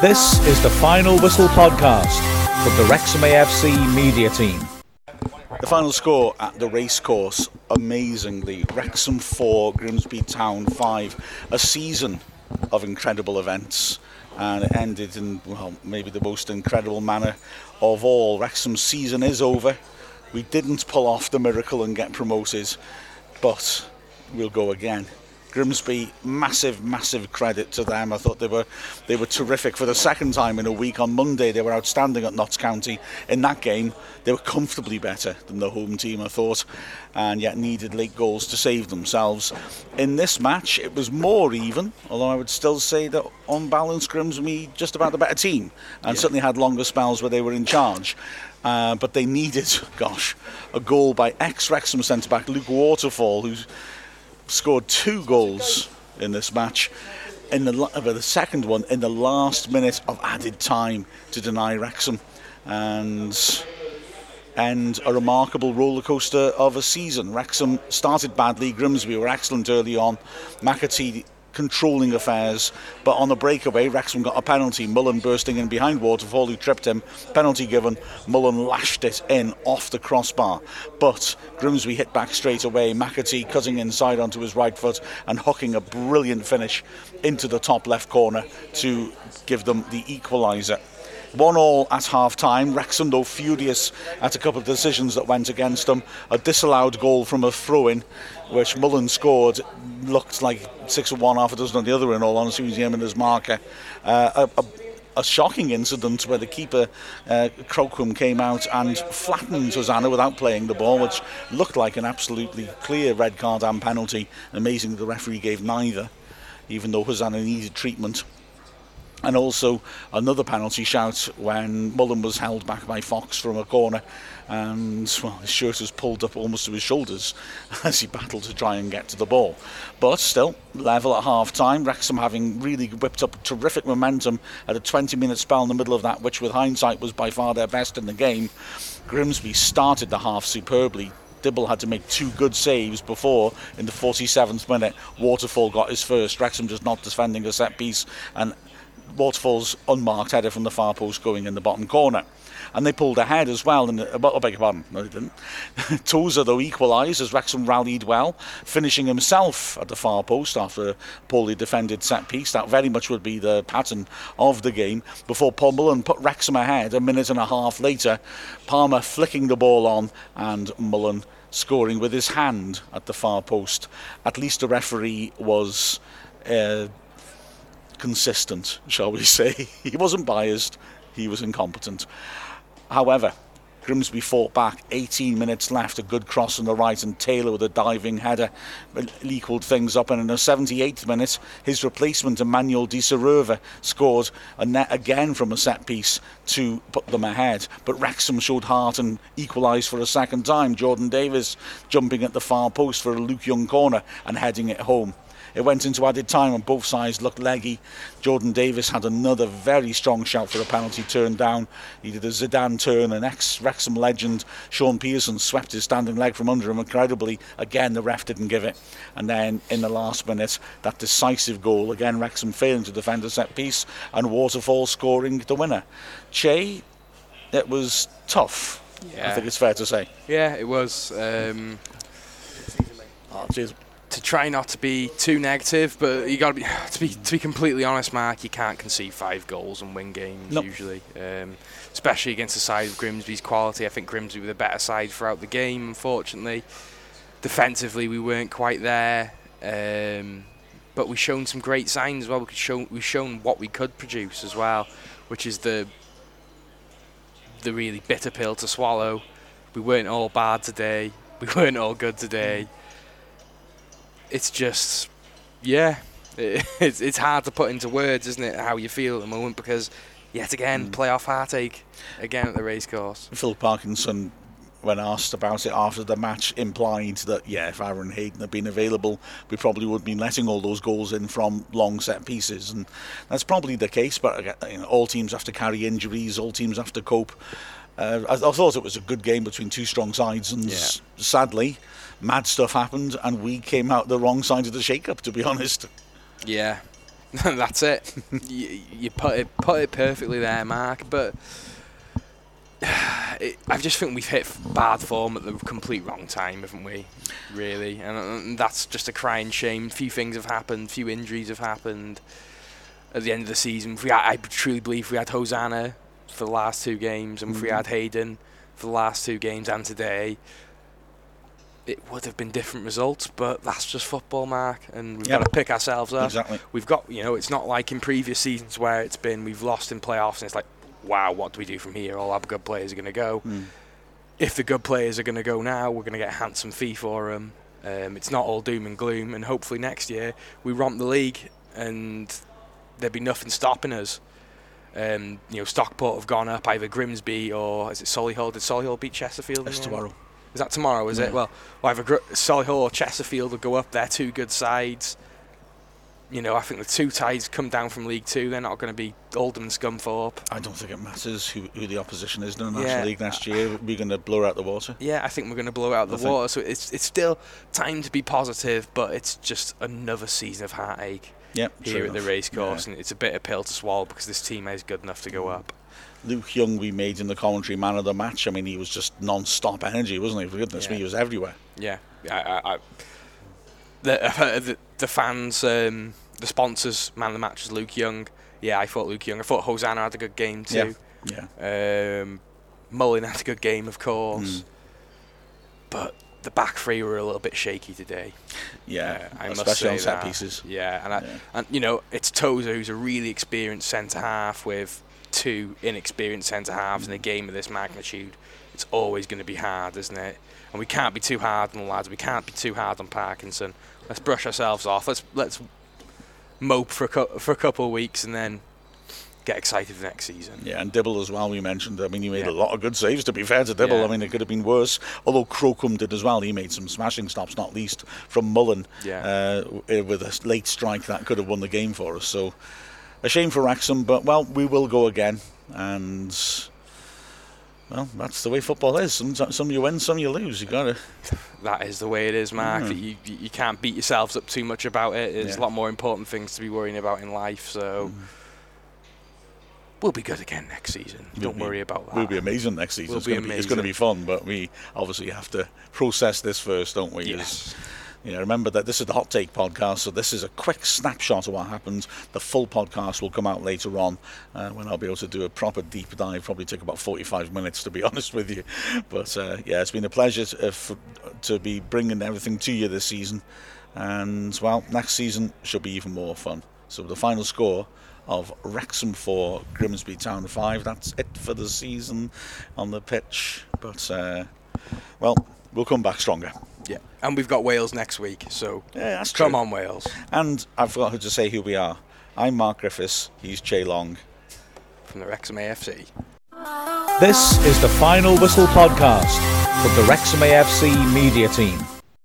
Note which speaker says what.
Speaker 1: This is the Final Whistle podcast from the Wrexham AFC media team.
Speaker 2: The final score at the racecourse, amazingly, Wrexham 4, Grimsby Town 5. A season of incredible events, and it ended in, well, maybe the most incredible manner of all. Wrexham's season is over. We didn't pull off the miracle and get promoted, but we'll go again. Grimsby, massive, massive credit to them. I thought they were they were terrific for the second time in a week. On Monday, they were outstanding at Notts County. In that game, they were comfortably better than the home team, I thought, and yet needed late goals to save themselves. In this match, it was more even, although I would still say that on balance, Grimsby just about the better team, and yeah. certainly had longer spells where they were in charge. Uh, but they needed, gosh, a goal by ex-Wrexham centre back Luke Waterfall, who's scored two goals in this match. In the, uh, the second one in the last minute of added time to deny Wrexham, and and a remarkable roller coaster of a season. Wrexham started badly. Grimsby were excellent early on. McAtee controlling affairs. But on the breakaway, Wrexham got a penalty. Mullin bursting in behind Waterfall, who tripped him. Penalty given. Mullin lashed it in off the crossbar. But Grimsby hit back straight away. McAtee cutting inside onto his right foot and hooking a brilliant finish into the top left corner to give them the equaliser. One all at half time. Wrexham, though, furious at a couple of decisions that went against them. A disallowed goal from a throw in, which Mullin scored, looked like six or one, half a dozen on the other, in all honesty, was him and his marker. Uh, a, a, a shocking incident where the keeper, uh, Crocombe, came out and flattened Hosannah without playing the ball, which looked like an absolutely clear red card and penalty. Amazing the referee gave neither, even though Hosannah needed treatment and also another penalty shout when Mullin was held back by Fox from a corner and well, his shirt was pulled up almost to his shoulders as he battled to try and get to the ball. But still, level at half time. Wrexham having really whipped up terrific momentum at a 20 minute spell in the middle of that, which with hindsight was by far their best in the game. Grimsby started the half superbly, Dibble had to make two good saves before, in the 47th minute, Waterfall got his first. Wrexham just not defending a set piece, and Waterfall's unmarked header from the far post going in the bottom corner. And they pulled ahead as well. And uh, I beg your pardon, no, they didn't. Tozer, though, equalised as Wrexham rallied well, finishing himself at the far post after a poorly defended set piece. That very much would be the pattern of the game. Before Paul put Wrexham ahead a minute and a half later, Palmer flicking the ball on and Mullin scoring with his hand at the far post. At least the referee was. Uh, consistent, shall we say. he wasn't biased, he was incompetent. However, Grimsby fought back, 18 minutes left, a good cross on the right, and Taylor with a diving header equalled things up. And in the 78th minute, his replacement, Emmanuel Dieseruvwe, scored a net again from a set piece to put them ahead. But Wrexham showed heart and equalised for a second time. Jordan Davies jumping at the far post for a Luke Young corner and heading it home. It went into added time and both sides looked leggy. Jordan Davies had another very strong shout for a penalty turned down. He did a Zidane turn, and ex Wrexham legend Shaun Pearson swept his standing leg from under him incredibly. Again, the ref didn't give it. And then in the last minute, that decisive goal, again, Wrexham failing to defend a set piece, and Waterfall scoring the winner. Che, it was tough. Yeah. I think it's fair to say.
Speaker 3: Yeah, it was. Um,
Speaker 2: oh, cheers
Speaker 3: to try not to be too negative, but you got to be to be to be completely honest, Mark. You can't concede five goals and win games nope. usually, um, especially against a side of Grimsby's quality. I think Grimsby were the better side throughout the game. Unfortunately, defensively we weren't quite there, um, but we've shown some great signs as well. We could show we've shown what we could produce as well, which is the the really bitter pill to swallow. We weren't all bad today. We weren't all good today it's just, yeah, it's it's hard to put into words, isn't it? How you feel at the moment because yet again, mm. playoff heartache again at the racecourse.
Speaker 2: Phil Parkinson, when asked about it after the match, implied that yeah, if Aaron Hayden had been available, we probably would have been letting all those goals in from long set pieces, and that's probably the case. But you know, all teams have to carry injuries, all teams have to cope. Uh, I, I, thought it was a good game between two strong sides, and yeah. s- sadly, mad stuff happened, and we came out the wrong side of the shake-up. To be honest.
Speaker 3: Yeah, That's it. you, you put it put it perfectly there, Mark. But it, I just think we've hit bad form at the complete wrong time, haven't we? Really, and, and that's just a crying shame. A few things have happened. Few injuries have happened at the end of the season. If we had, I truly believe if we had Hosannah for the last two games, and if we
Speaker 2: Mhm.
Speaker 3: had Hayden for the last two games and today, it would have been different results. But that's just football, Mark, and we've got to pick ourselves up.
Speaker 2: Exactly.
Speaker 3: We've got, you know, it's not like in previous seasons where it's been we've lost in playoffs and it's like, wow, what do we do from here? All our good players are going to go.
Speaker 2: Mm.
Speaker 3: If the good players are going to go now, we're going to get a handsome fee for them. Um, it's not all doom and gloom, and hopefully next year we romp the league and there'd be nothing stopping us. Um, you know, Stockport have gone up either Grimsby or is it Solihull? Did Solihull beat Chesterfield?
Speaker 2: That's tomorrow.
Speaker 3: Is that tomorrow? Is
Speaker 2: Yeah.
Speaker 3: it? Well, either Gr- Solihull or Chesterfield will go up. They're two good sides. You know, I think the two ties come down from League Two. They're not going to be Oldham and Scunthorpe.
Speaker 2: I don't think it matters who, who the opposition is in the National
Speaker 3: Yeah.
Speaker 2: League next year. We're going to blow out the water.
Speaker 3: Yeah, I think we're going to blow out
Speaker 2: I
Speaker 3: the
Speaker 2: think-
Speaker 3: water. So it's it's still time to be positive, but it's just another season of heartache
Speaker 2: Yep.
Speaker 3: here at the racecourse,
Speaker 2: Yeah.
Speaker 3: and it's a bitter pill to swallow because this team is good enough to go up.
Speaker 2: Luke Young, we made in the commentary man of the match. I mean, he was just non-stop energy, wasn't he? For goodness me, he was everywhere.
Speaker 3: Yeah, I, I, I, the, the the fans, um, the sponsors, man of the match was Luke Young. Yeah, I thought Luke Young. I thought Hosannah had a good game too.
Speaker 2: Yeah.
Speaker 3: Um, Mullin had a good game, of course,
Speaker 2: Mm.
Speaker 3: but the back three were a little bit shaky today.
Speaker 2: Yeah.
Speaker 3: Uh, I must
Speaker 2: Especially
Speaker 3: say
Speaker 2: on set
Speaker 3: that.
Speaker 2: pieces.
Speaker 3: Yeah, and I,
Speaker 2: Yeah.
Speaker 3: and you know it's Tozer who's a really experienced centre half with two inexperienced centre halves in a game of this magnitude. It's always going to be hard, isn't it? And we can't be too hard on the lads. We can't be too hard on Parkinson. Let's brush ourselves off. Let's let's mope for a cou- for a couple of weeks and then get excited for next season.
Speaker 2: Yeah, and Dibble as well. We mentioned. I mean, he made
Speaker 3: Yeah.
Speaker 2: a lot of good saves. To be fair to Dibble,
Speaker 3: Yeah.
Speaker 2: I mean, it could have been worse. Although Crocombe did as well. He made some smashing stops, not least from Mullin.
Speaker 3: Yeah.
Speaker 2: Uh, with a late strike that could have won the game for us. So, a shame for Wrexham, but well, we will go again. And well, that's the way football is. Some some you win, some you lose. You got to.
Speaker 3: That is the way it is, Mark.
Speaker 2: Mm.
Speaker 3: You you can't beat yourselves up too much about it. There's
Speaker 2: Yeah.
Speaker 3: a lot more important things to be worrying about in life. So. We'll be good again next season.
Speaker 2: We'll
Speaker 3: Don't
Speaker 2: be-
Speaker 3: worry about that.
Speaker 2: We'll be amazing next season.
Speaker 3: We'll
Speaker 2: it's
Speaker 3: be
Speaker 2: gonna It's going to be fun, but we obviously have to process this first, don't we?
Speaker 3: Yes.
Speaker 2: You know, remember that this is the Hot Take podcast, so this is a quick snapshot of what happened. The full podcast will come out later on uh, when I'll be able to do a proper deep dive. Probably take about 45 minutes, to be honest with you. But uh, yeah, it's been a pleasure to, uh, for, to be bringing everything to you this season. And well, next season should be even more fun. So the final score of Wrexham 4, Grimsby Town 5. That's it for the season on the pitch. But uh, well, we'll come back stronger.
Speaker 3: Yeah. And we've got Wales next week, so
Speaker 2: Yeah, that's
Speaker 3: come
Speaker 2: true.
Speaker 3: on, Wales.
Speaker 2: And I forgot to say who we are. I'm Mark Griffiths. He's Che Long.
Speaker 3: From the Wrexham AFC.
Speaker 1: This is the Final Whistle podcast from the Wrexham AFC media team.